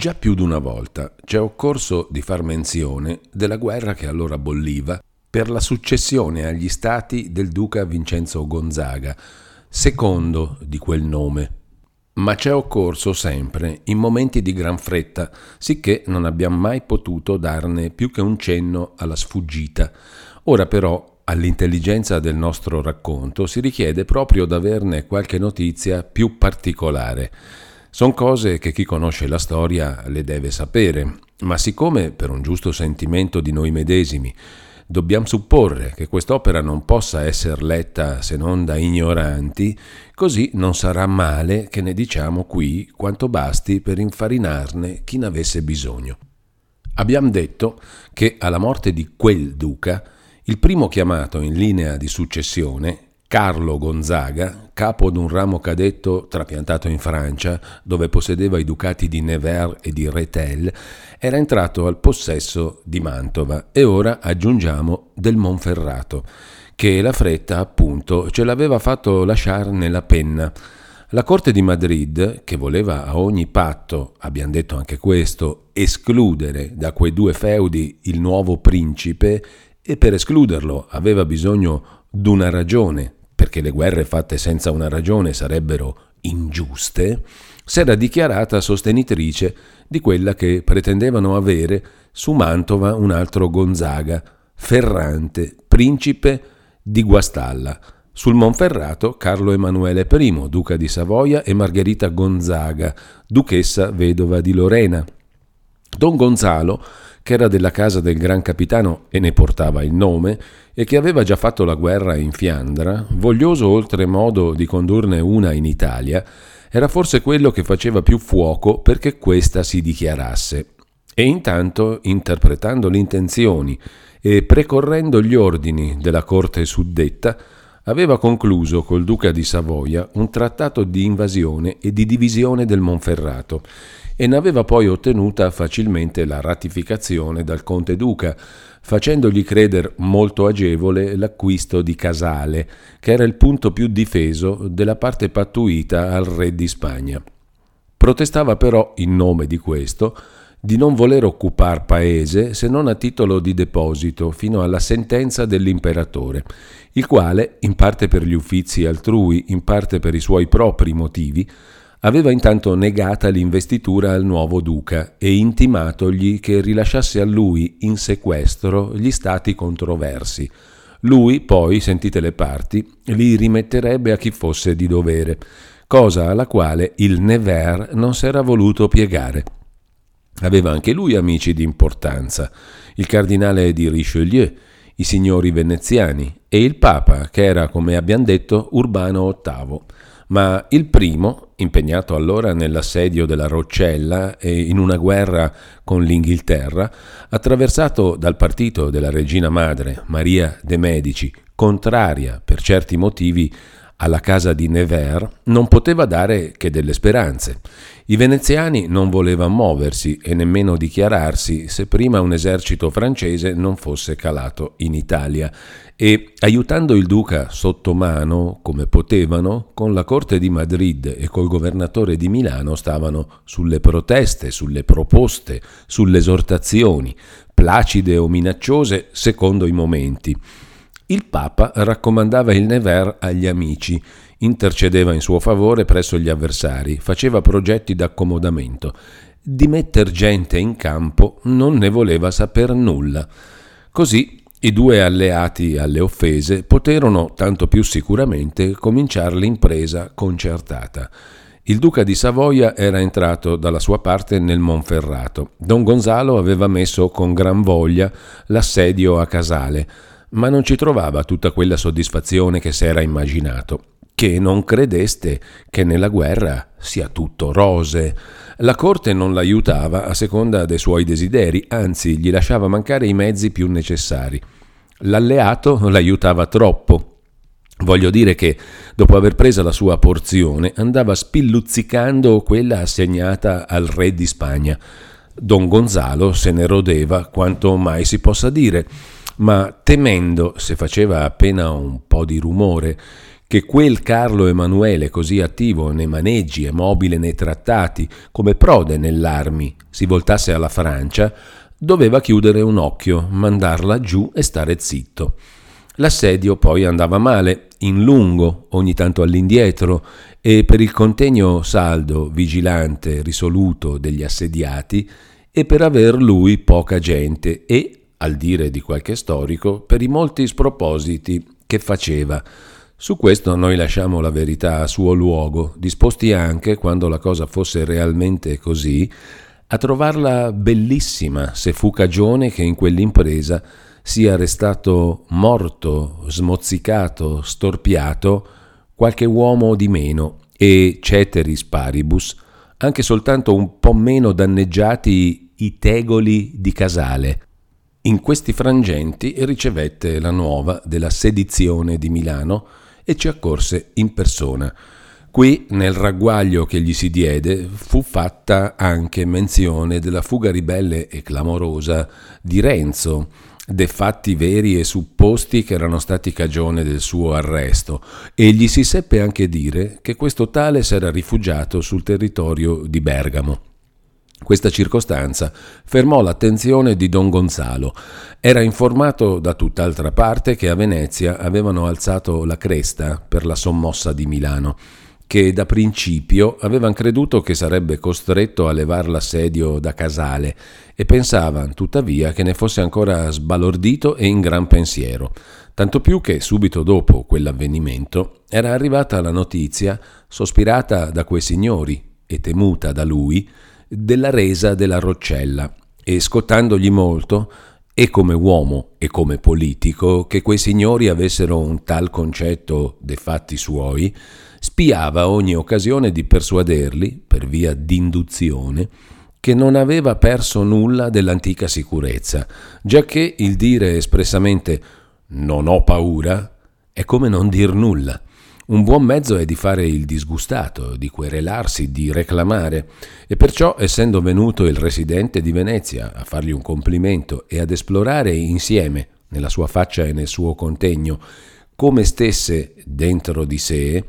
Già più di una volta ci è occorso di far menzione della guerra che allora bolliva per la successione agli stati del duca Vincenzo Gonzaga, secondo di quel nome. Ma ci è occorso sempre in momenti di gran fretta, sicché non abbiamo mai potuto darne più che un cenno alla sfuggita. Ora però all'intelligenza del nostro racconto si richiede proprio d'averne qualche notizia più particolare. Sono cose che chi conosce la storia le deve sapere, ma siccome per un giusto sentimento di noi medesimi dobbiamo supporre che quest'opera non possa essere letta se non da ignoranti, così non sarà male che ne diciamo qui quanto basti per infarinarne chi ne avesse bisogno. Abbiamo detto che alla morte di quel duca, il primo chiamato in linea di successione Carlo Gonzaga, capo d'un ramo cadetto trapiantato in Francia, dove possedeva i ducati di Nevers e di Rethel, era entrato al possesso di Mantova e ora aggiungiamo del Monferrato, che la fretta appunto ce l'aveva fatto lasciare nella penna. La Corte di Madrid, che voleva a ogni patto, abbiamo detto anche questo, escludere da quei due feudi il nuovo principe, e per escluderlo aveva bisogno d'una ragione perché le guerre fatte senza una ragione sarebbero ingiuste, si era dichiarata sostenitrice di quella che pretendevano avere su Mantova un altro Gonzaga, Ferrante, principe di Guastalla. Sul Monferrato Carlo Emanuele I, duca di Savoia, e Margherita Gonzaga, duchessa vedova di Lorena. Don Gonzalo che era della casa del gran capitano e ne portava il nome, e che aveva già fatto la guerra in Fiandra, voglioso oltremodo di condurne una in Italia, era forse quello che faceva più fuoco perché questa si dichiarasse. E intanto, interpretando le intenzioni e precorrendo gli ordini della corte suddetta, aveva concluso col duca di Savoia un trattato di invasione e di divisione del Monferrato e ne aveva poi ottenuta facilmente la ratificazione dal conte duca, facendogli credere molto agevole l'acquisto di Casale, che era il punto più difeso della parte pattuita al re di Spagna. Protestava però, in nome di questo, di non voler occupar paese se non a titolo di deposito fino alla sentenza dell'imperatore, il quale, in parte per gli uffizi altrui, in parte per i suoi propri motivi, aveva intanto negata l'investitura al nuovo duca e intimatogli che rilasciasse a lui in sequestro gli stati controversi. Lui poi, sentite le parti, li rimetterebbe a chi fosse di dovere, cosa alla quale il Nevers non s'era voluto piegare. Aveva anche lui amici di importanza, il cardinale di Richelieu, i signori veneziani e il Papa, che era, come abbiamo detto, Urbano VIII ma il primo, impegnato allora nell'assedio della Roccella e in una guerra con l'Inghilterra, attraversato dal partito della regina madre Maria de' Medici, contraria per certi motivi alla casa di Nevers, non poteva dare che delle speranze. I veneziani non volevano muoversi e nemmeno dichiararsi se prima un esercito francese non fosse calato in Italia e, aiutando il duca sotto mano come potevano, con la corte di Madrid e col governatore di Milano stavano sulle proteste, sulle proposte, sulle esortazioni, placide o minacciose secondo i momenti. Il Papa raccomandava il Nevers agli amici, intercedeva in suo favore presso gli avversari, faceva progetti d'accomodamento. Di metter gente in campo non ne voleva saper nulla. Così i due alleati alle offese poterono tanto più sicuramente cominciare l'impresa concertata. Il duca di Savoia era entrato dalla sua parte nel Monferrato. Don Gonzalo aveva messo con gran voglia l'assedio a Casale, ma non ci trovava tutta quella soddisfazione che s'era immaginato. Che non credeste che nella guerra sia tutto rose. La corte non l'aiutava a seconda dei suoi desideri, anzi gli lasciava mancare i mezzi più necessari. L'alleato l'aiutava troppo. Voglio dire che, dopo aver preso la sua porzione, andava spilluzzicando quella assegnata al re di Spagna. Don Gonzalo se ne rodeva quanto mai si possa dire, ma temendo, se faceva appena un po' di rumore, che quel Carlo Emanuele così attivo nei maneggi e mobile nei trattati, come prode nell'armi, si voltasse alla Francia, doveva chiudere un occhio, mandarla giù e stare zitto. L'assedio poi andava male, in lungo, ogni tanto all'indietro, e per il contegno saldo, vigilante, risoluto degli assediati, e per aver lui poca gente e, al dire di qualche storico, per i molti spropositi che faceva, su questo noi lasciamo la verità a suo luogo, disposti anche, quando la cosa fosse realmente così, a trovarla bellissima se fu cagione che in quell'impresa sia restato morto, smozzicato, storpiato qualche uomo di meno e ceteris paribus anche soltanto un po' meno danneggiati i tegoli di Casale. In questi frangenti ricevette la nuova della sedizione di Milano e ci accorse in persona. Qui, nel ragguaglio che gli si diede, fu fatta anche menzione della fuga ribelle e clamorosa di Renzo, dei fatti veri e supposti che erano stati cagione del suo arresto, e gli si seppe anche dire che questo tale s'era rifugiato sul territorio di Bergamo. Questa circostanza fermò l'attenzione di don Gonzalo. Era informato da tutt'altra parte che a Venezia avevano alzato la cresta per la sommossa di Milano, che da principio avevano creduto che sarebbe costretto a levar l'assedio da Casale e pensavano tuttavia che ne fosse ancora sbalordito e in gran pensiero. Tanto più che subito dopo quell'avvenimento era arrivata la notizia, sospirata da quei signori e temuta da lui, della resa della Roccella e scottandogli molto, e come uomo e come politico, che quei signori avessero un tal concetto dei fatti suoi, spiava ogni occasione di persuaderli, per via d'induzione, che non aveva perso nulla dell'antica sicurezza, giacché il dire espressamente non ho paura è come non dir nulla. Un buon mezzo è di fare il disgustato, di querelarsi, di reclamare, e perciò, essendo venuto il residente di Venezia a fargli un complimento e ad esplorare insieme, nella sua faccia e nel suo contegno, come stesse dentro di sé,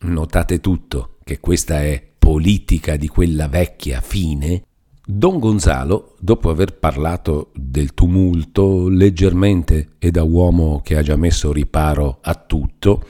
notate tutto che questa è politica di quella vecchia fine, Don Gonzalo, dopo aver parlato del tumulto leggermente e da uomo che ha già messo riparo a tutto,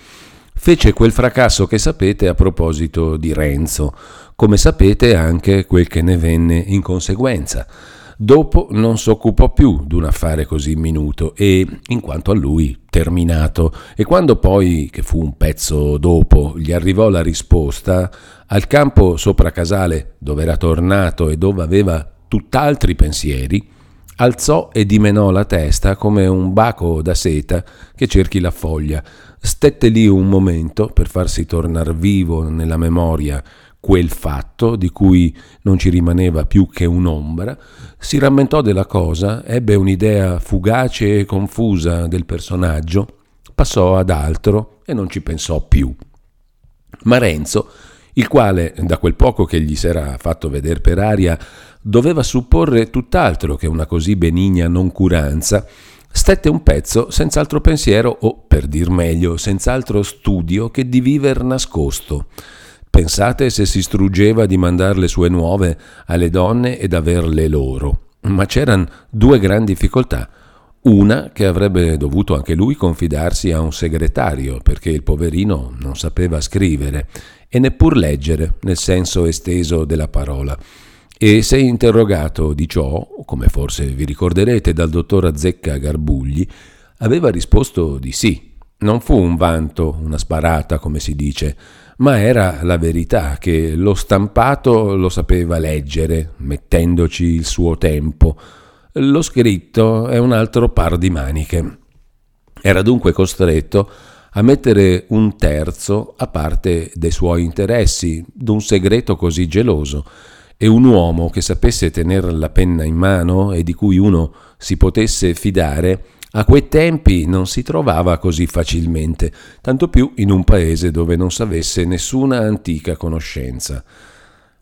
fece quel fracasso che sapete a proposito di Renzo, come sapete anche quel che ne venne in conseguenza. Dopo non s'occupò più d'un affare così minuto e, in quanto a lui, terminato, e quando poi, che fu un pezzo dopo, gli arrivò la risposta, al campo sopra Casale, dove era tornato e dove aveva tutt'altri pensieri, alzò e dimenò la testa come un baco da seta che cerchi la foglia. Stette lì un momento per farsi tornar vivo nella memoria quel fatto di cui non ci rimaneva più che un'ombra, si rammentò della cosa, ebbe un'idea fugace e confusa del personaggio, passò ad altro e non ci pensò più. Ma Renzo, il quale, da quel poco che gli s'era fatto veder per aria, doveva supporre tutt'altro che una così benigna noncuranza, stette un pezzo senza altro pensiero o, per dir meglio, senza altro studio che di viver nascosto. Pensate se si struggeva di mandare le sue nuove alle donne ed averle loro. Ma c'erano due grandi difficoltà. Una che avrebbe dovuto anche lui confidarsi a un segretario, perché il poverino non sapeva scrivere e neppur leggere nel senso esteso della parola e se interrogato di ciò, come forse vi ricorderete dal dottor Azzecca Garbugli, aveva risposto di sì. Non fu un vanto, una sparata, come si dice, ma era la verità che lo stampato lo sapeva leggere, mettendoci il suo tempo. Lo scritto è un altro par di maniche. Era dunque costretto a mettere un terzo a parte dei suoi interessi, d'un segreto così geloso, e un uomo che sapesse tenere la penna in mano e di cui uno si potesse fidare, a quei tempi non si trovava così facilmente, tanto più in un paese dove non s'avesse nessuna antica conoscenza.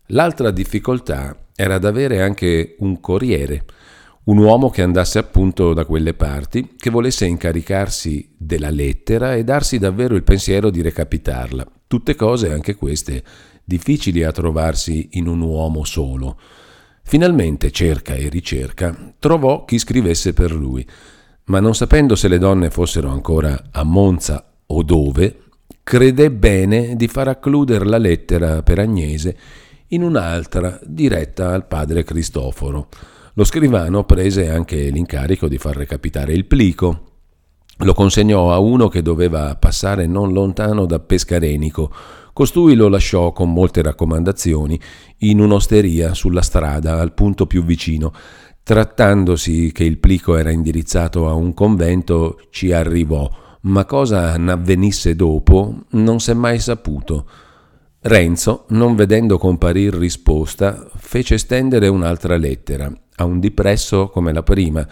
L'altra difficoltà era d'avere anche un corriere, un uomo che andasse appunto da quelle parti, che volesse incaricarsi della lettera e darsi davvero il pensiero di recapitarla. Tutte cose, anche queste, difficili a trovarsi in un uomo solo. Finalmente cerca e ricerca, trovò chi scrivesse per lui, ma non sapendo se le donne fossero ancora a Monza o dove, credé bene di far accludere la lettera per Agnese in un'altra diretta al padre Cristoforo. Lo scrivano prese anche l'incarico di far recapitare il plico. Lo consegnò a uno che doveva passare non lontano da Pescarenico. Costui lo lasciò con molte raccomandazioni in un'osteria sulla strada al punto più vicino. Trattandosi che il plico era indirizzato a un convento, ci arrivò ma cosa n'avvenisse dopo non s'è mai saputo. Renzo, non vedendo comparir risposta, fece stendere un'altra lettera, a un dipresso come la prima,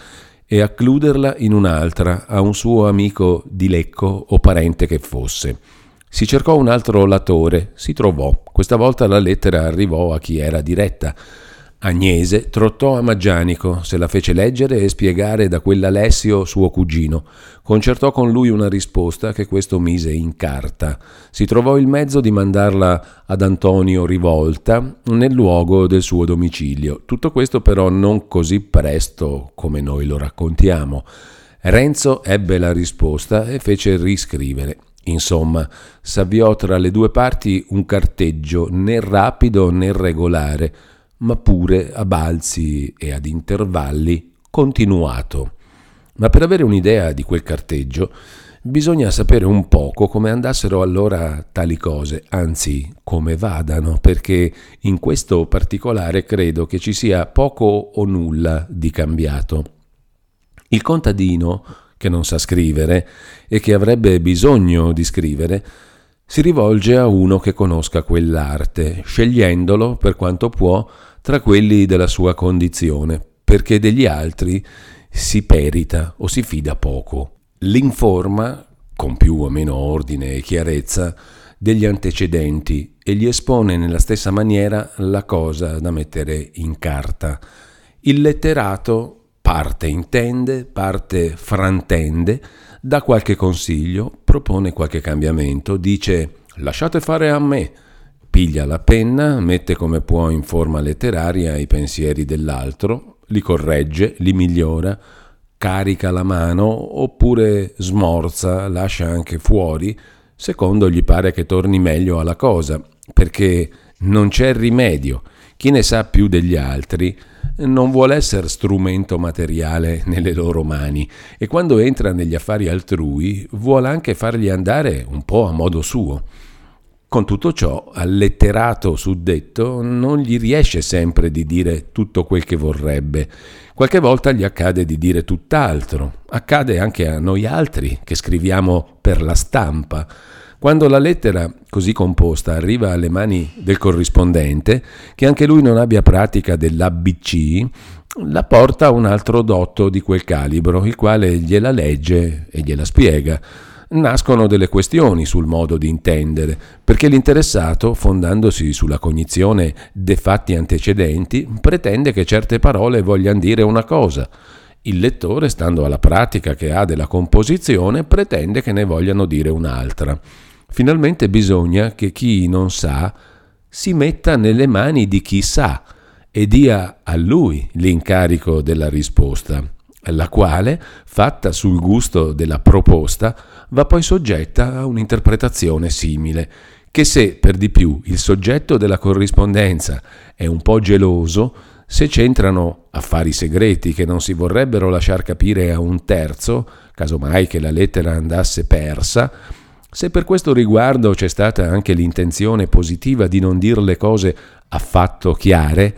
e accluderla in un'altra a un suo amico di Lecco o parente che fosse. Si cercò un altro latore, si trovò. Questa volta la lettera arrivò a chi era diretta. Agnese trottò a Maggianico, se la fece leggere e spiegare da quell'Alessio suo cugino. Concertò con lui una risposta che questo mise in carta. Si trovò il mezzo di mandarla ad Antonio Rivolta nel luogo del suo domicilio. Tutto questo però non così presto come noi lo raccontiamo. Renzo ebbe la risposta e fece riscrivere. Insomma, s'avviò tra le due parti un carteggio né rapido né regolare ma pure a balzi e ad intervalli continuato. Ma per avere un'idea di quel carteggio bisogna sapere un poco come andassero allora tali cose, anzi come vadano, perché in questo particolare credo che ci sia poco o nulla di cambiato. Il contadino, che non sa scrivere e che avrebbe bisogno di scrivere, si rivolge a uno che conosca quell'arte, scegliendolo, per quanto può, tra quelli della sua condizione, perché degli altri si perita o si fida poco. L'informa, con più o meno ordine e chiarezza, degli antecedenti e gli espone nella stessa maniera la cosa da mettere in carta. Il letterato parte intende, parte frantende, dà qualche consiglio, propone qualche cambiamento, dice lasciate fare a me, piglia la penna, mette come può in forma letteraria i pensieri dell'altro, li corregge, li migliora, carica la mano oppure smorza, lascia anche fuori, secondo gli pare che torni meglio alla cosa, perché non c'è rimedio. Chi ne sa più degli altri non vuole essere strumento materiale nelle loro mani e quando entra negli affari altrui vuole anche fargli andare un po' a modo suo. Con tutto ciò, al letterato suddetto non gli riesce sempre di dire tutto quel che vorrebbe. Qualche volta gli accade di dire tutt'altro. Accade anche a noi altri che scriviamo per la stampa. Quando la lettera così composta arriva alle mani del corrispondente, che anche lui non abbia pratica dell'ABC, la porta a un altro dotto di quel calibro, il quale gliela legge e gliela spiega. Nascono delle questioni sul modo di intendere, perché l'interessato, fondandosi sulla cognizione dei fatti antecedenti, pretende che certe parole vogliano dire una cosa. Il lettore, stando alla pratica che ha della composizione, pretende che ne vogliano dire un'altra. Finalmente bisogna che chi non sa si metta nelle mani di chi sa e dia a lui l'incarico della risposta, la quale, fatta sul gusto della proposta, va poi soggetta a un'interpretazione simile, che se per di più il soggetto della corrispondenza è un po' geloso, se c'entrano affari segreti che non si vorrebbero lasciar capire a un terzo, casomai che la lettera andasse persa, se per questo riguardo c'è stata anche l'intenzione positiva di non dire le cose affatto chiare,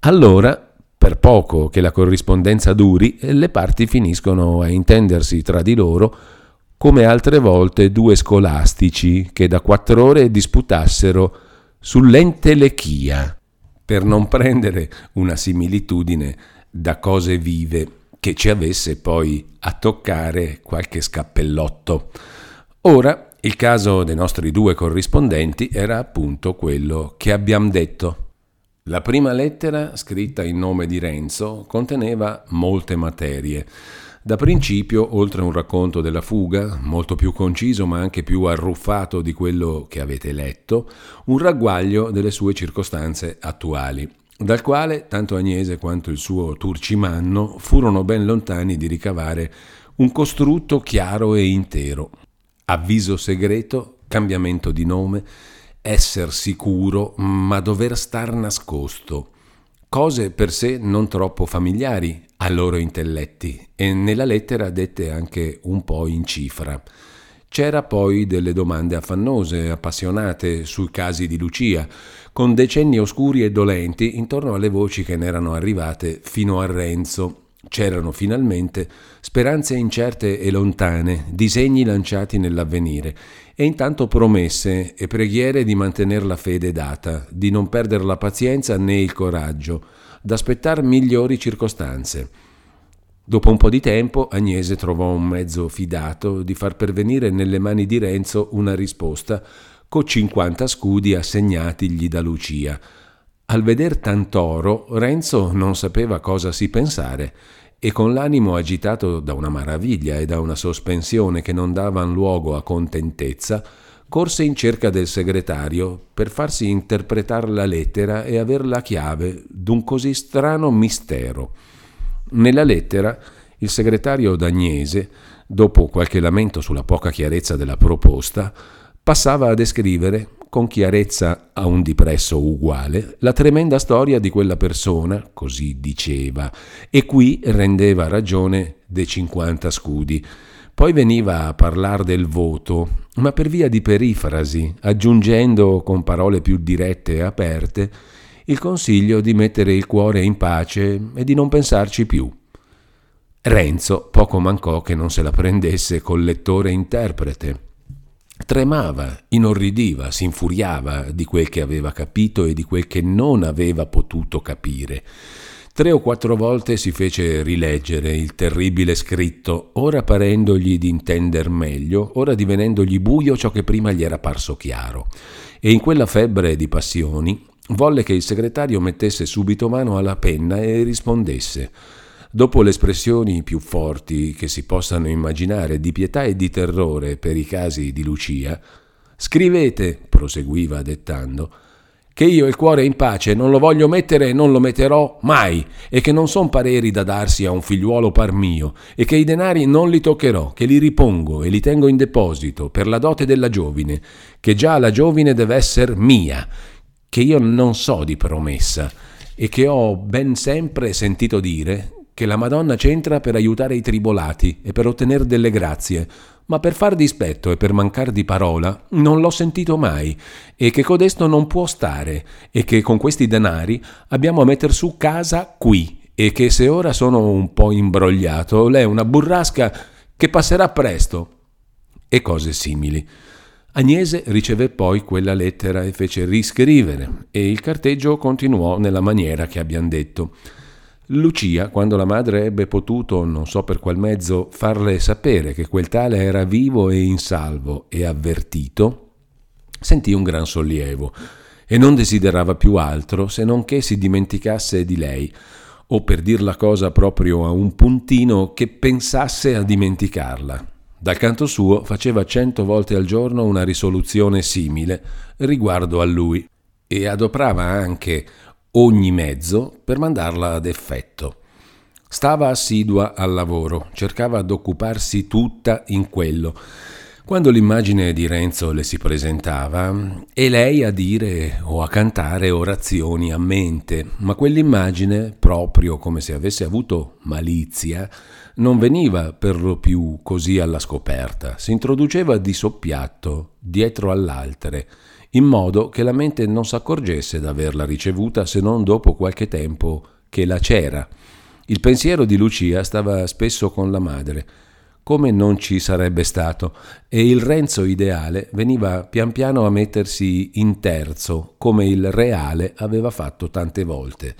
allora, per poco che la corrispondenza duri, le parti finiscono a intendersi tra di loro come altre volte due scolastici che da quattro ore disputassero sull'entelechia, per non prendere una similitudine da cose vive che ci avesse poi a toccare qualche scappellotto. Ora il caso dei nostri due corrispondenti era appunto quello che abbiamo detto. La prima lettera, scritta in nome di Renzo, conteneva molte materie. Da principio, oltre a un racconto della fuga, molto più conciso ma anche più arruffato di quello che avete letto, un ragguaglio delle sue circostanze attuali, dal quale tanto Agnese quanto il suo Turcimanno furono ben lontani di ricavare un costrutto chiaro e intero. Avviso segreto, cambiamento di nome, esser sicuro, ma dover star nascosto cose per sé non troppo familiari ai loro intelletti e nella lettera dette anche un po' in cifra. C'era poi delle domande affannose, appassionate sui casi di Lucia, con decenni oscuri e dolenti intorno alle voci che ne erano arrivate fino a Renzo. C'erano finalmente speranze incerte e lontane, disegni lanciati nell'avvenire e intanto promesse e preghiere di mantenere la fede data, di non perdere la pazienza né il coraggio, d'aspettare migliori circostanze. Dopo un po' di tempo Agnese trovò un mezzo fidato di far pervenire nelle mani di Renzo una risposta con 50 scudi assegnatigli da Lucia. Al veder tant'oro, Renzo non sapeva cosa si pensare e con l'animo agitato da una maraviglia e da una sospensione che non davan luogo a contentezza, corse in cerca del segretario per farsi interpretare la lettera e aver la chiave d'un così strano mistero. Nella lettera il segretario Dagnese, dopo qualche lamento sulla poca chiarezza della proposta, passava a descrivere con chiarezza a un dipresso uguale, la tremenda storia di quella persona, così diceva, e qui rendeva ragione dei 50 scudi. Poi veniva a parlare del voto, ma per via di perifrasi, aggiungendo con parole più dirette e aperte il consiglio di mettere il cuore in pace e di non pensarci più. Renzo poco mancò che non se la prendesse col lettore interprete Tremava, inorridiva, si infuriava di quel che aveva capito e di quel che non aveva potuto capire. Tre o quattro volte si fece rileggere il terribile scritto, ora parendogli di intender meglio, ora divenendogli buio ciò che prima gli era parso chiaro. E in quella febbre di passioni volle che il segretario mettesse subito mano alla penna e rispondesse Dopo le espressioni più forti che si possano immaginare di pietà e di terrore per i casi di Lucia, scrivete, proseguiva dettando, che io il cuore in pace non lo voglio mettere e non lo metterò mai, e che non son pareri da darsi a un figliuolo par mio, e che i denari non li toccherò, che li ripongo e li tengo in deposito per la dote della giovine, che già la giovine deve essere mia, che io non so di promessa, e che ho ben sempre sentito dire che la Madonna c'entra per aiutare i tribolati e per ottenere delle grazie, ma per far dispetto e per mancar di parola non l'ho sentito mai, e che codesto non può stare, e che con questi denari abbiamo a metter su casa qui, e che se ora sono un po' imbrogliato, lei è una burrasca che passerà presto, e cose simili. Agnese ricevé poi quella lettera e fece riscrivere, e il carteggio continuò nella maniera che abbiamo detto. Lucia, quando la madre ebbe potuto, non so per qual mezzo, farle sapere che quel tale era vivo e in salvo e avvertito, sentì un gran sollievo e non desiderava più altro se non che si dimenticasse di lei, o per dir la cosa proprio a un puntino che pensasse a dimenticarla. Dal canto suo faceva cento volte al giorno una risoluzione simile riguardo a lui e adoprava anche ogni mezzo per mandarla ad effetto. Stava assidua al lavoro, cercava d'occuparsi tutta in quello. Quando l'immagine di Renzo le si presentava, e lei a dire o a cantare orazioni a mente, ma quell'immagine, proprio come se avesse avuto malizia, non veniva per lo più così alla scoperta, si introduceva di soppiatto, dietro all'altere, in modo che la mente non s'accorgesse d'averla ricevuta se non dopo qualche tempo che la c'era. Il pensiero di Lucia stava spesso con la madre, come non ci sarebbe stato, e il Renzo ideale veniva pian piano a mettersi in terzo, come il reale aveva fatto tante volte.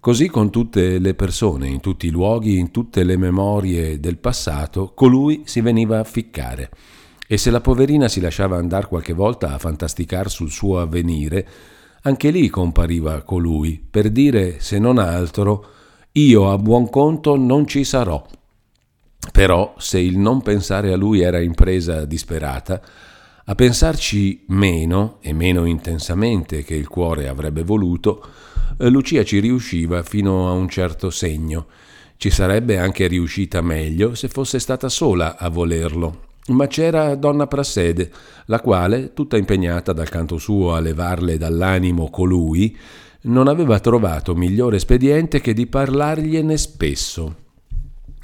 Così con tutte le persone, in tutti i luoghi, in tutte le memorie del passato, colui si veniva a ficcare. E se la poverina si lasciava andare qualche volta a fantasticar sul suo avvenire, Anche lì compariva colui, per dire, se non altro, io a buon conto non ci sarò. Però, se il non pensare a lui era impresa disperata, a pensarci meno e meno intensamente che il cuore avrebbe voluto, Lucia ci riusciva fino a un certo segno. Ci sarebbe anche riuscita meglio se fosse stata sola a volerlo. Ma c'era donna Prassede, la quale, tutta impegnata dal canto suo a levarle dall'animo colui, non aveva trovato migliore espediente che di parlargliene spesso.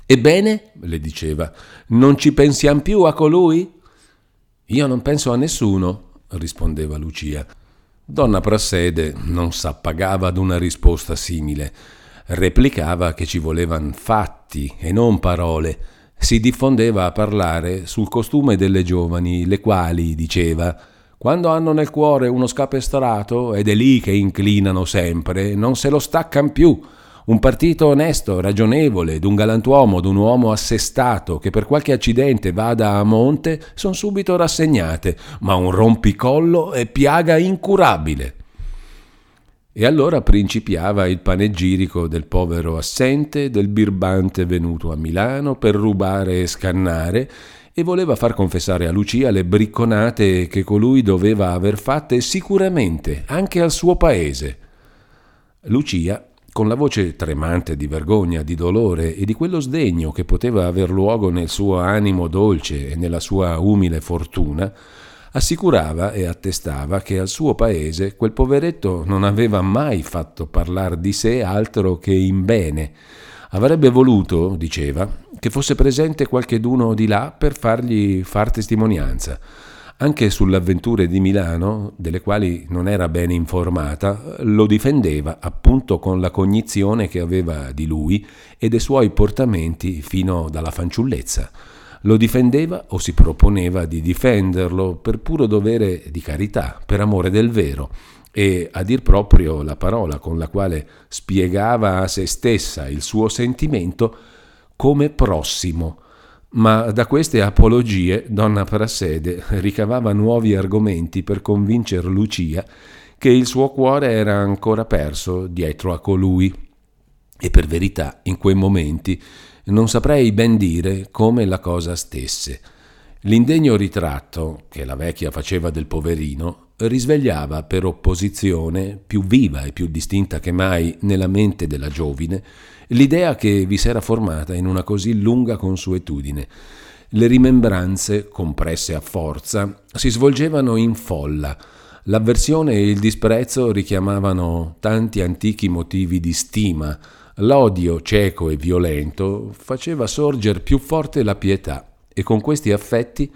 Ebbene, le diceva, non ci pensiamo più a colui? Io non penso a nessuno, rispondeva Lucia. Donna Prassede non s'appagava ad una risposta simile. Replicava che ci volevano fatti e non parole. Si diffondeva a parlare sul costume delle giovani, le quali, diceva, quando hanno nel cuore uno scapestrato, ed è lì che inclinano sempre, non se lo staccan più. Un partito onesto, ragionevole, d'un galantuomo, d'un uomo assestato, che per qualche accidente vada a monte, son subito rassegnate, ma un rompicollo è piaga incurabile. E allora principiava il panegirico del povero assente, del birbante venuto a Milano per rubare e scannare, e voleva far confessare a Lucia le bricconate che colui doveva aver fatte sicuramente anche al suo paese. Lucia, con la voce tremante di vergogna, di dolore e di quello sdegno che poteva aver luogo nel suo animo dolce e nella sua umile fortuna, assicurava e attestava che al suo paese quel poveretto non aveva mai fatto parlare di sé altro che in bene. Avrebbe voluto, diceva, che fosse presente qualcheduno di là per fargli far testimonianza. Anche sulle avventure di Milano, delle quali non era bene informata, lo difendeva appunto con la cognizione che aveva di lui e dei suoi portamenti fino dalla fanciullezza. Lo difendeva o si proponeva di difenderlo per puro dovere di carità, per amore del vero, e a dir proprio la parola con la quale spiegava a se stessa il suo sentimento come prossimo. Ma da queste apologie donna Prassede ricavava nuovi argomenti per convincer Lucia che il suo cuore era ancora perso dietro a colui. E per verità, in quei momenti, non saprei ben dire come la cosa stesse. L'indegno ritratto che la vecchia faceva del poverino risvegliava per opposizione, più viva e più distinta che mai nella mente della giovine, l'idea che vi s'era formata in una così lunga consuetudine. Le rimembranze, compresse a forza, si svolgevano in folla. L'avversione e il disprezzo richiamavano tanti antichi motivi di stima. L'odio cieco e violento faceva sorgere più forte la pietà e con questi affetti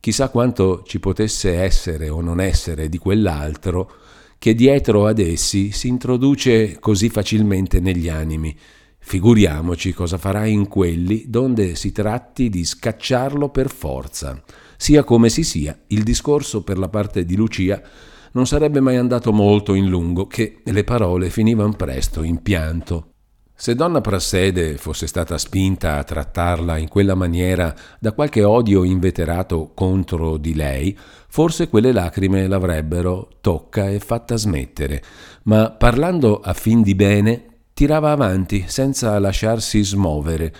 chissà quanto ci potesse essere o non essere di quell'altro che dietro ad essi si introduce così facilmente negli animi. Figuriamoci cosa farà in quelli donde si tratti di scacciarlo per forza. Sia come si sia, il discorso per la parte di Lucia non sarebbe mai andato molto in lungo, che le parole finivano presto in pianto. Se donna Prassede fosse stata spinta a trattarla in quella maniera da qualche odio inveterato contro di lei, forse quelle lacrime l'avrebbero tocca e fatta smettere, ma parlando a fin di bene tirava avanti senza lasciarsi smovere.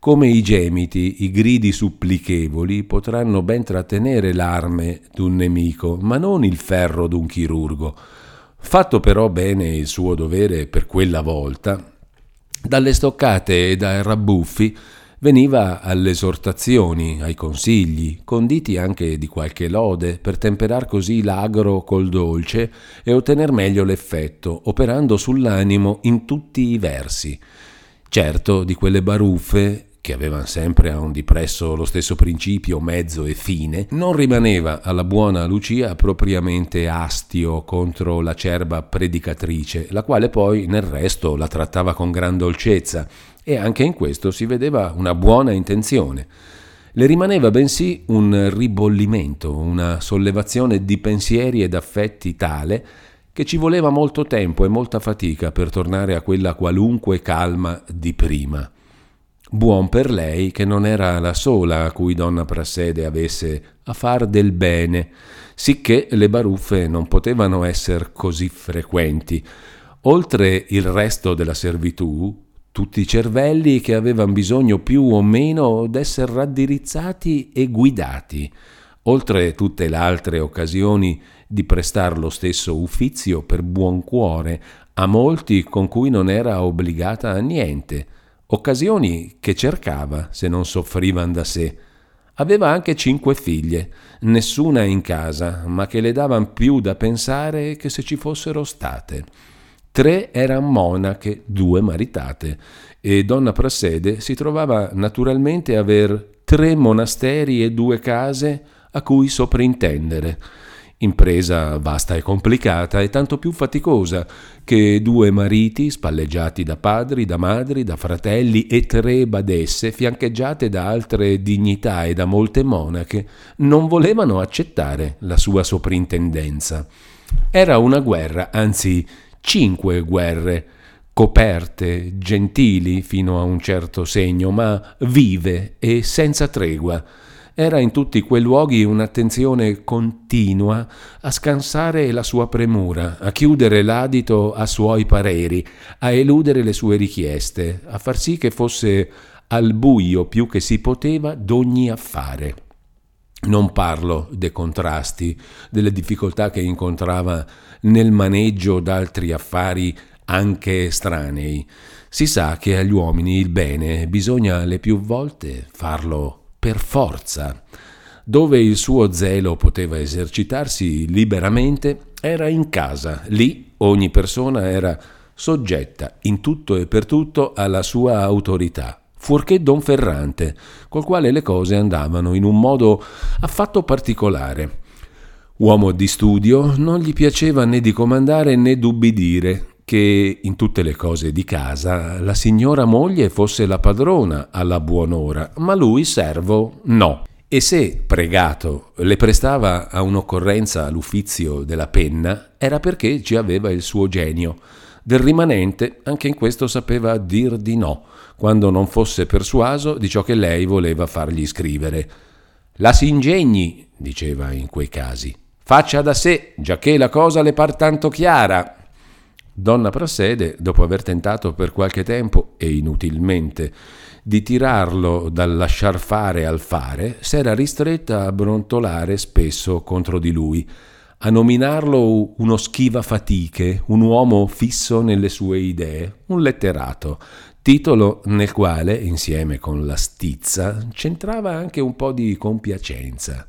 Come i gemiti, i gridi supplichevoli potranno ben trattenere l'arme d'un nemico, ma non il ferro d'un chirurgo. Fatto però bene il suo dovere per quella volta, dalle stoccate e dai rabbuffi veniva alle esortazioni, ai consigli, conditi anche di qualche lode, per temperar così l'agro col dolce e ottener meglio l'effetto, operando sull'animo in tutti i versi. Certo, di quelle baruffe che avevano sempre a un dipresso lo stesso principio, mezzo e fine, non rimaneva alla buona Lucia propriamente astio contro la cerba predicatrice, la quale poi nel resto la trattava con gran dolcezza e anche in questo si vedeva una buona intenzione. Le rimaneva bensì un ribollimento, una sollevazione di pensieri ed affetti tale che ci voleva molto tempo e molta fatica per tornare a quella qualunque calma di prima. Buon per lei che non era la sola a cui donna Prassede avesse a far del bene, sicché le baruffe non potevano essere così frequenti. Oltre il resto della servitù, tutti i cervelli che avevano bisogno più o meno d'essere raddirizzati e guidati, oltre tutte le altre occasioni di prestar lo stesso uffizio per buon cuore a molti con cui non era obbligata a niente, occasioni che cercava se non soffrivan da sé. Aveva anche cinque figlie, nessuna in casa, ma che le davan più da pensare che se ci fossero state. Tre erano monache, due maritate, e donna Prassede si trovava naturalmente a aver tre monasteri e due case a cui soprintendere impresa vasta e complicata e tanto più faticosa che due mariti spalleggiati da padri, da madri, da fratelli e tre badesse fiancheggiate da altre dignità e da molte monache non volevano accettare la sua soprintendenza. Era una guerra, anzi cinque guerre, coperte, gentili fino a un certo segno, ma vive e senza tregua era in tutti quei luoghi un'attenzione continua a scansare la sua premura, a chiudere l'adito a suoi pareri, a eludere le sue richieste, a far sì che fosse al buio più che si poteva d'ogni affare. Non parlo dei contrasti, delle difficoltà che incontrava nel maneggio d'altri affari anche estranei. Si sa che agli uomini il bene bisogna le più volte farlo per forza. Dove il suo zelo poteva esercitarsi liberamente era in casa. Lì ogni persona era soggetta in tutto e per tutto alla sua autorità, fuorché Don Ferrante, col quale le cose andavano in un modo affatto particolare. Uomo di studio, non gli piaceva né di comandare né d'ubbidire, che in tutte le cose di casa la signora moglie fosse la padrona alla buon'ora, ma lui, servo, no. E se, pregato, le prestava a un'occorrenza l'uffizio della penna, era perché ci aveva il suo genio. Del rimanente, anche in questo sapeva dir di no, quando non fosse persuaso di ciò che lei voleva fargli scrivere. La s'ingegni, diceva in quei casi. Faccia da sé, giacché la cosa le par tanto chiara, Donna Prassede, dopo aver tentato per qualche tempo, e inutilmente, di tirarlo dal lasciar fare al fare, s'era ristretta a brontolare spesso contro di lui, a nominarlo uno schiva fatiche, un uomo fisso nelle sue idee, un letterato, titolo nel quale, insieme con la stizza, c'entrava anche un po' di compiacenza.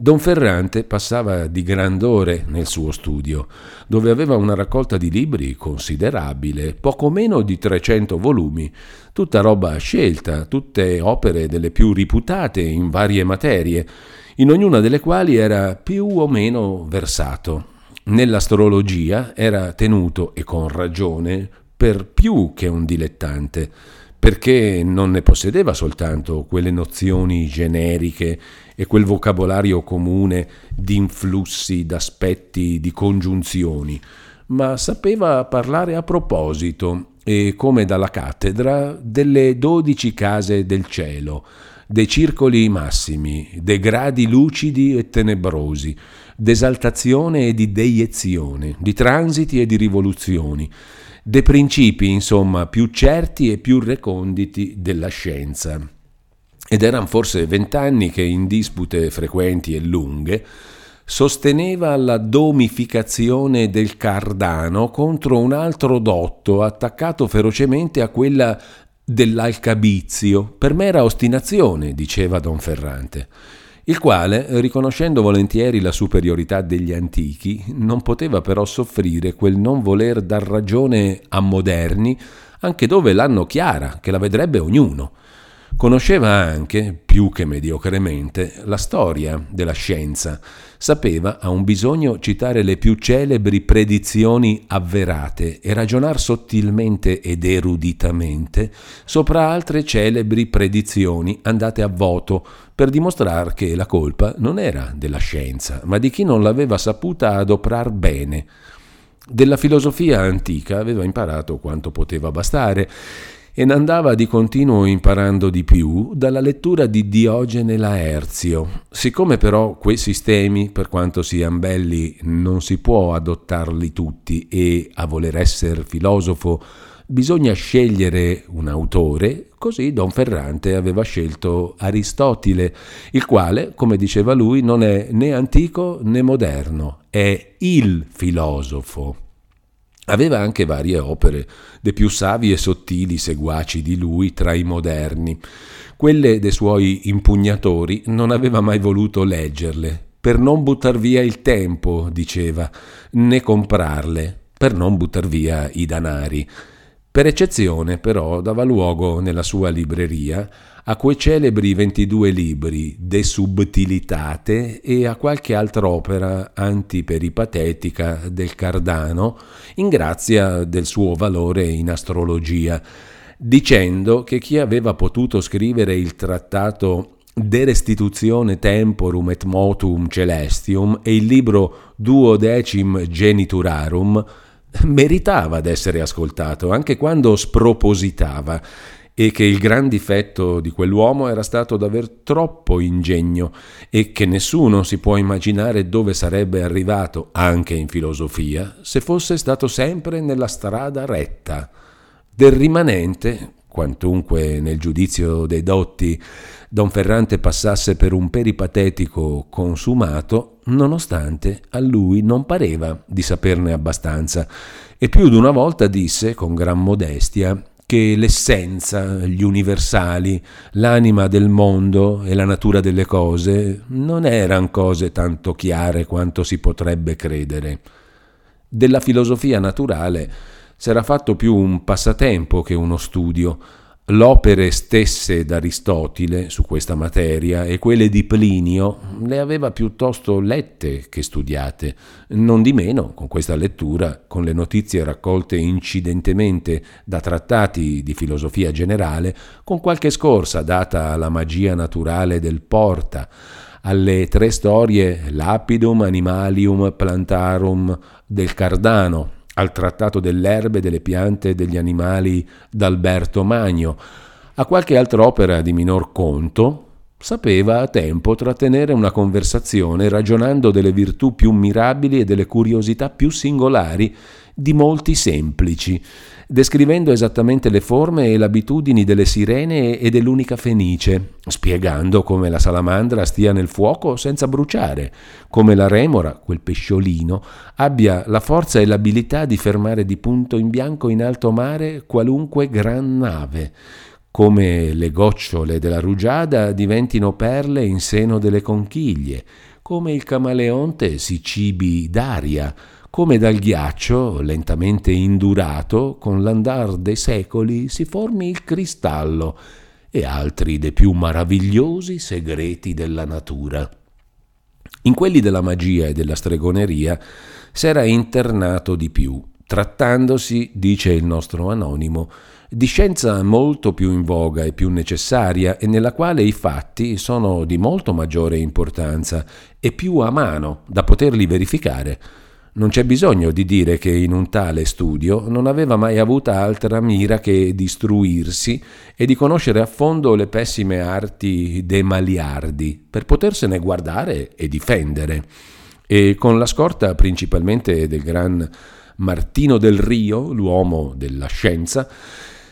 Don Ferrante passava di grandore nel suo studio, dove aveva una raccolta di libri considerabile, poco meno di 300 volumi, tutta roba scelta, tutte opere delle più riputate in varie materie, in ognuna delle quali era più o meno versato. Nell'astrologia era tenuto, e con ragione, per più che un dilettante, perché non ne possedeva soltanto quelle nozioni generiche e quel vocabolario comune di influssi, d'aspetti, di congiunzioni, ma sapeva parlare a proposito e come dalla cattedra delle dodici case del cielo, dei circoli massimi, dei gradi lucidi e tenebrosi, d'esaltazione e di deiezione, di transiti e di rivoluzioni, dei principi, insomma, più certi e più reconditi della scienza ed erano forse vent'anni che in dispute frequenti e lunghe sosteneva la domificazione del Cardano contro un altro dotto attaccato ferocemente a quella dell'Alcabizio, per mera ostinazione, diceva Don Ferrante, il quale, riconoscendo volentieri la superiorità degli antichi, non poteva però soffrire quel non voler dar ragione a moderni, anche dove l'hanno chiara, che la vedrebbe ognuno. Conosceva anche, più che mediocremente, la storia della scienza. Sapeva, a un bisogno, citare le più celebri predizioni avverate e ragionar sottilmente ed eruditamente sopra altre celebri predizioni andate a voto per dimostrare che la colpa non era della scienza, ma di chi non l'aveva saputa adoprar bene. Della filosofia antica aveva imparato quanto poteva bastare e andava di continuo imparando di più dalla lettura di Diogene Laerzio. Siccome però quei sistemi, per quanto siano belli, non si può adottarli tutti e a voler essere filosofo bisogna scegliere un autore, così Don Ferrante aveva scelto Aristotele, il quale, come diceva lui, non è né antico né moderno, è il filosofo. Aveva anche varie opere, dei più savi e sottili seguaci di lui tra i moderni. Quelle dei suoi impugnatori non aveva mai voluto leggerle, per non buttar via il tempo, diceva, né comprarle, per non buttar via i danari. Per eccezione, però, dava luogo nella sua libreria a quei celebri 22 libri De Subtilitate e a qualche altra opera antiperipatetica del Cardano, in grazia del suo valore in astrologia, dicendo che chi aveva potuto scrivere il trattato De restituzione temporum et motum celestium e il libro duodecim geniturarum meritava d'essere ascoltato, anche quando spropositava e che il gran difetto di quell'uomo era stato d'aver troppo ingegno e che nessuno si può immaginare dove sarebbe arrivato, anche in filosofia, se fosse stato sempre nella strada retta. Del rimanente, quantunque nel giudizio dei dotti Don Ferrante passasse per un peripatetico consumato, nonostante a lui non pareva di saperne abbastanza, e più di una volta disse, con gran modestia, che l'essenza, gli universali, l'anima del mondo e la natura delle cose non erano cose tanto chiare quanto si potrebbe credere. Della filosofia naturale s'era fatto più un passatempo che uno studio, L'opere stesse d'Aristotele su questa materia e quelle di Plinio le aveva piuttosto lette che studiate. Non di meno, con questa lettura, con le notizie raccolte incidentemente da trattati di filosofia generale, con qualche scorsa data alla magia naturale del Porta, alle tre storie Lapidum, Animalium, Plantarum del Cardano, al trattato dell'erbe, delle piante e degli animali d'Alberto Magno, a qualche altra opera di minor conto, sapeva a tempo trattenere una conversazione ragionando delle virtù più mirabili e delle curiosità più singolari di molti semplici, descrivendo esattamente le forme e le abitudini delle sirene e dell'unica fenice, spiegando come la salamandra stia nel fuoco senza bruciare, come la remora, quel pesciolino, abbia la forza e l'abilità di fermare di punto in bianco in alto mare qualunque gran nave, come le gocciole della rugiada diventino perle in seno delle conchiglie, come il camaleonte si cibi d'aria, come dal ghiaccio, lentamente indurato, con l'andar dei secoli si formi il cristallo e altri dei più maravigliosi segreti della natura. In quelli della magia e della stregoneria s'era internato di più, trattandosi, dice il nostro anonimo, di scienza molto più in voga e più necessaria e nella quale i fatti sono di molto maggiore importanza e più a mano da poterli verificare. Non c'è bisogno di dire che in un tale studio non aveva mai avuta altra mira che distruirsi e di conoscere a fondo le pessime arti dei maliardi, per potersene guardare e difendere. E con la scorta principalmente del gran Martino del Rio, l'uomo della scienza,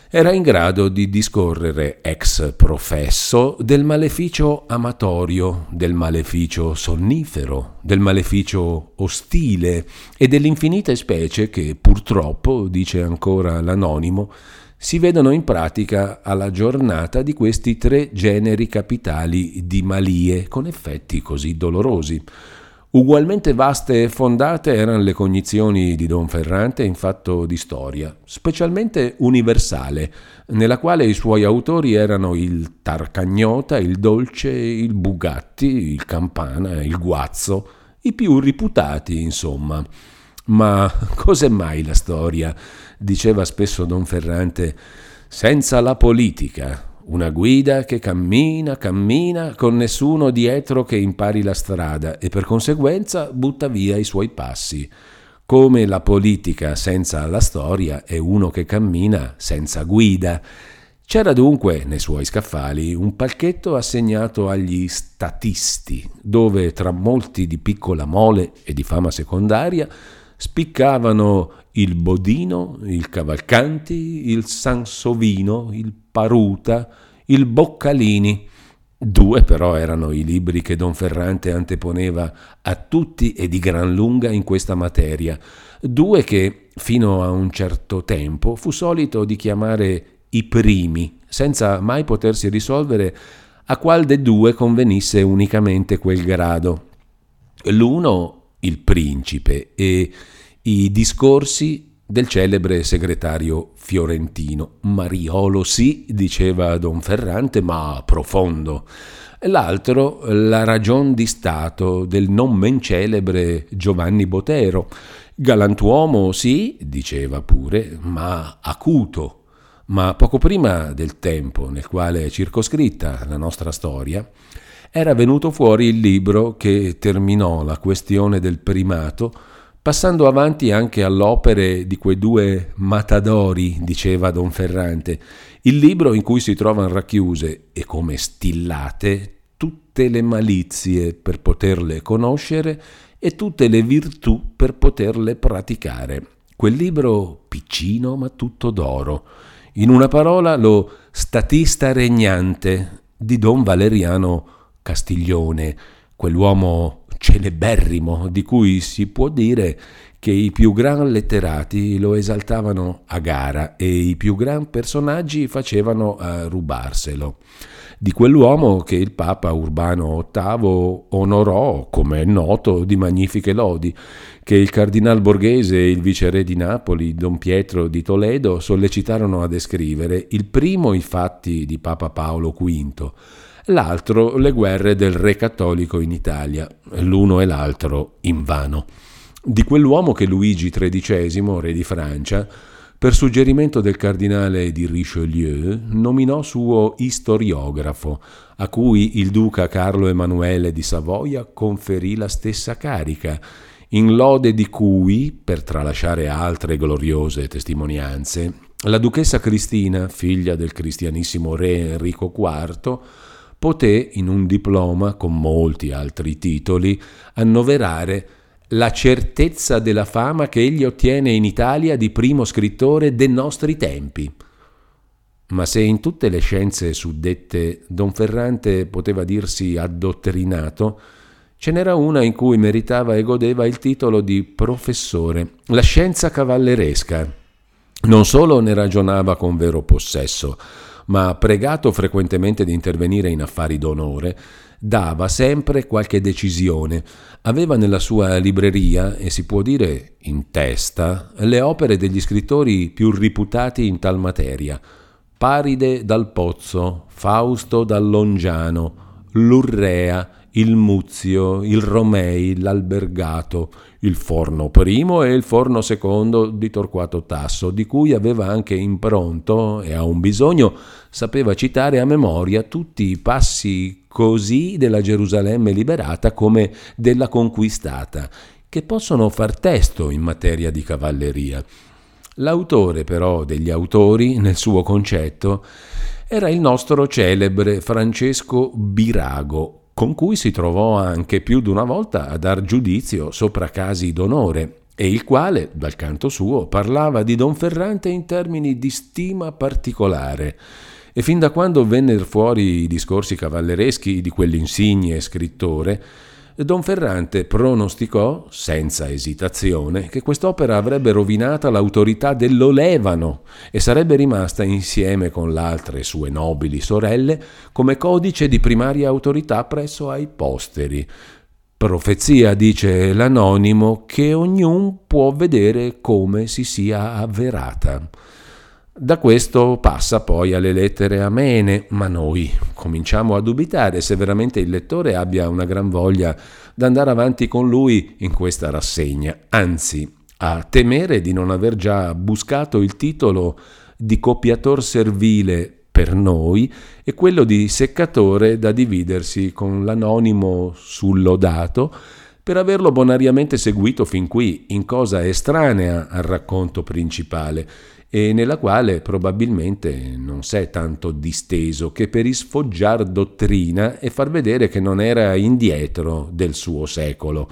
era in grado di discorrere ex professo del maleficio amatorio, del maleficio sonnifero, del maleficio ostile e delle infinite specie che purtroppo, dice ancora l'anonimo, si vedono in pratica alla giornata di questi tre generi capitali di malie con effetti così dolorosi. Ugualmente vaste e fondate erano le cognizioni di Don Ferrante in fatto di storia, specialmente universale, nella quale i suoi autori erano il Tarcagnota, il Dolce, il Bugatti, il Campana, il Guazzo, i più riputati, insomma. Ma cos'è mai la storia? diceva spesso Don Ferrante, senza la politica, una guida che cammina, cammina con nessuno dietro che impari la strada e per conseguenza butta via i suoi passi. Come la politica senza la storia è uno che cammina senza guida. C'era dunque nei suoi scaffali un palchetto assegnato agli statisti, dove tra molti di piccola mole e di fama secondaria spiccavano il Bodino, il Cavalcanti, il Sansovino, il Paruta, il Boccalini. Due però erano i libri che Don Ferrante anteponeva a tutti e di gran lunga in questa materia, due che fino a un certo tempo fu solito di chiamare i primi, senza mai potersi risolvere a qual dei due convenisse unicamente quel grado. L'uno il principe e i discorsi del celebre segretario fiorentino. Mariolo sì, diceva Don Ferrante, ma profondo. L'altro, la ragion di Stato del non men celebre Giovanni Botero. Galantuomo sì, diceva pure, ma acuto. Ma poco prima del tempo nel quale è circoscritta la nostra storia, era venuto fuori il libro che terminò la questione del primato, passando avanti anche all'opere di quei due matadori, diceva Don Ferrante, il libro in cui si trovano racchiuse e come stillate tutte le malizie per poterle conoscere e tutte le virtù per poterle praticare. Quel libro piccino ma tutto d'oro. In una parola lo statista regnante di Don Valeriano Castiglione, quell'uomo celeberrimo di cui si può dire che i più gran letterati lo esaltavano a gara e i più gran personaggi facevano a rubarselo. Di quell'uomo che il Papa Urbano VIII onorò, come è noto, di magnifiche lodi, che il cardinal Borghese e il viceré di Napoli, Don Pietro di Toledo, sollecitarono a descrivere, il primo i fatti di Papa Paolo V, l'altro le guerre del re cattolico in Italia, l'uno e l'altro invano. Di quell'uomo che Luigi XIII, re di Francia, per suggerimento del cardinale di Richelieu, nominò suo istoriografo, a cui il duca Carlo Emanuele di Savoia conferì la stessa carica, in lode di cui, per tralasciare altre gloriose testimonianze, la duchessa Cristina, figlia del cristianissimo re Enrico IV, poté, in un diploma con molti altri titoli, annoverare la certezza della fama che egli ottiene in Italia di primo scrittore dei nostri tempi. Ma se in tutte le scienze suddette Don Ferrante poteva dirsi addottrinato, ce n'era una in cui meritava e godeva il titolo di professore, la scienza cavalleresca. Non solo ne ragionava con vero possesso, ma pregato frequentemente di intervenire in affari d'onore, dava sempre qualche decisione. Aveva nella sua libreria, e si può dire in testa, le opere degli scrittori più riputati in tal materia. Paride dal Pozzo, Fausto dal Longiano, Lurrea, il Muzio, il Romei, l'Albergato, il Forno primo e il Forno secondo di Torquato Tasso, di cui aveva anche impronto e a un bisogno sapeva citare a memoria tutti i passi così della Gerusalemme liberata come della conquistata, che possono far testo in materia di cavalleria. L'autore però degli autori, nel suo concetto, era il nostro celebre Francesco Birago, con cui si trovò anche più d'una volta a dar giudizio sopra casi d'onore, e il quale, dal canto suo, parlava di Don Ferrante in termini di stima particolare. E fin da quando vennero fuori i discorsi cavallereschi di quell'insigne scrittore, Don Ferrante pronosticò, senza esitazione, che quest'opera avrebbe rovinata l'autorità dell'Olevano e sarebbe rimasta insieme con le altre sue nobili sorelle come codice di primaria autorità presso ai posteri. Profezia, dice l'anonimo, che ognuno può vedere come si sia avverata. Da questo passa poi alle lettere amene, ma noi cominciamo a dubitare se veramente il lettore abbia una gran voglia d'andare avanti con lui in questa rassegna, anzi a temere di non aver già buscato il titolo di copiator servile per noi e quello di seccatore da dividersi con l'anonimo sullodato per averlo bonariamente seguito fin qui in cosa estranea al racconto principale e nella quale probabilmente non s'è tanto disteso che per isfoggiar dottrina e far vedere che non era indietro del suo secolo.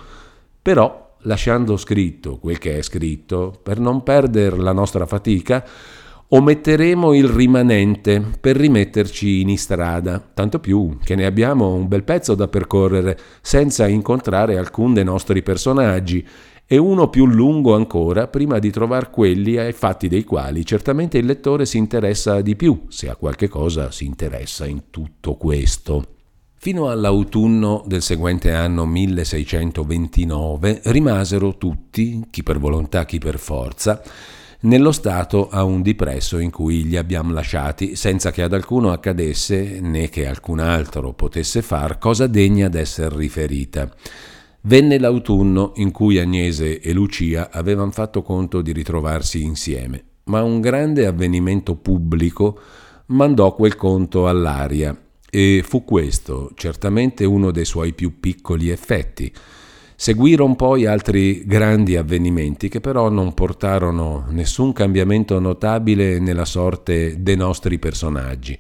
Però, lasciando scritto quel che è scritto, per non perdere la nostra fatica, ometteremo il rimanente per rimetterci in istrada, tanto più che ne abbiamo un bel pezzo da percorrere senza incontrare alcun dei nostri personaggi e uno più lungo ancora prima di trovare quelli ai fatti dei quali certamente il lettore si interessa di più, se a qualche cosa si interessa in tutto questo. Fino all'autunno del seguente anno 1629 rimasero tutti, chi per volontà chi per forza, nello stato a un dipresso in cui li abbiamo lasciati, senza che ad alcuno accadesse né che alcun altro potesse far cosa degna d'essere riferita. Venne l'autunno in cui Agnese e Lucia avevano fatto conto di ritrovarsi insieme, ma un grande avvenimento pubblico mandò quel conto all'aria e fu questo certamente uno dei suoi più piccoli effetti. Seguirono poi altri grandi avvenimenti che però non portarono nessun cambiamento notabile nella sorte dei nostri personaggi.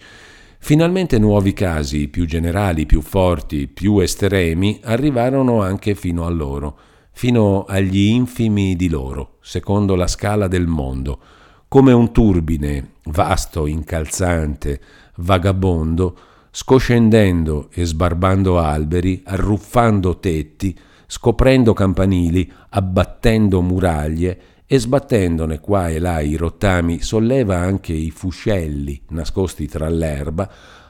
Finalmente nuovi casi, più generali, più forti, più estremi, arrivarono anche fino a loro, fino agli infimi di loro, secondo la scala del mondo, come un turbine, vasto, incalzante, vagabondo, scoscendendo e sbarbando alberi, arruffando tetti, scoprendo campanili, abbattendo muraglie, e sbattendone qua e là i rottami solleva anche i fuscelli nascosti tra l'erba,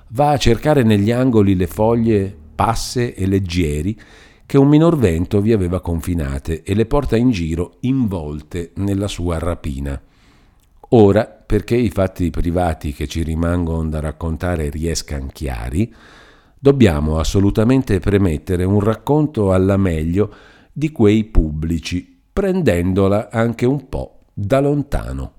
va a cercare negli angoli le foglie passe e leggieri che un minor vento vi aveva confinate e le porta in giro involte nella sua rapina. Ora, perché i fatti privati che ci rimangono da raccontare riescano chiari, dobbiamo assolutamente premettere un racconto alla meglio di quei pubblici prendendola anche un po' da lontano.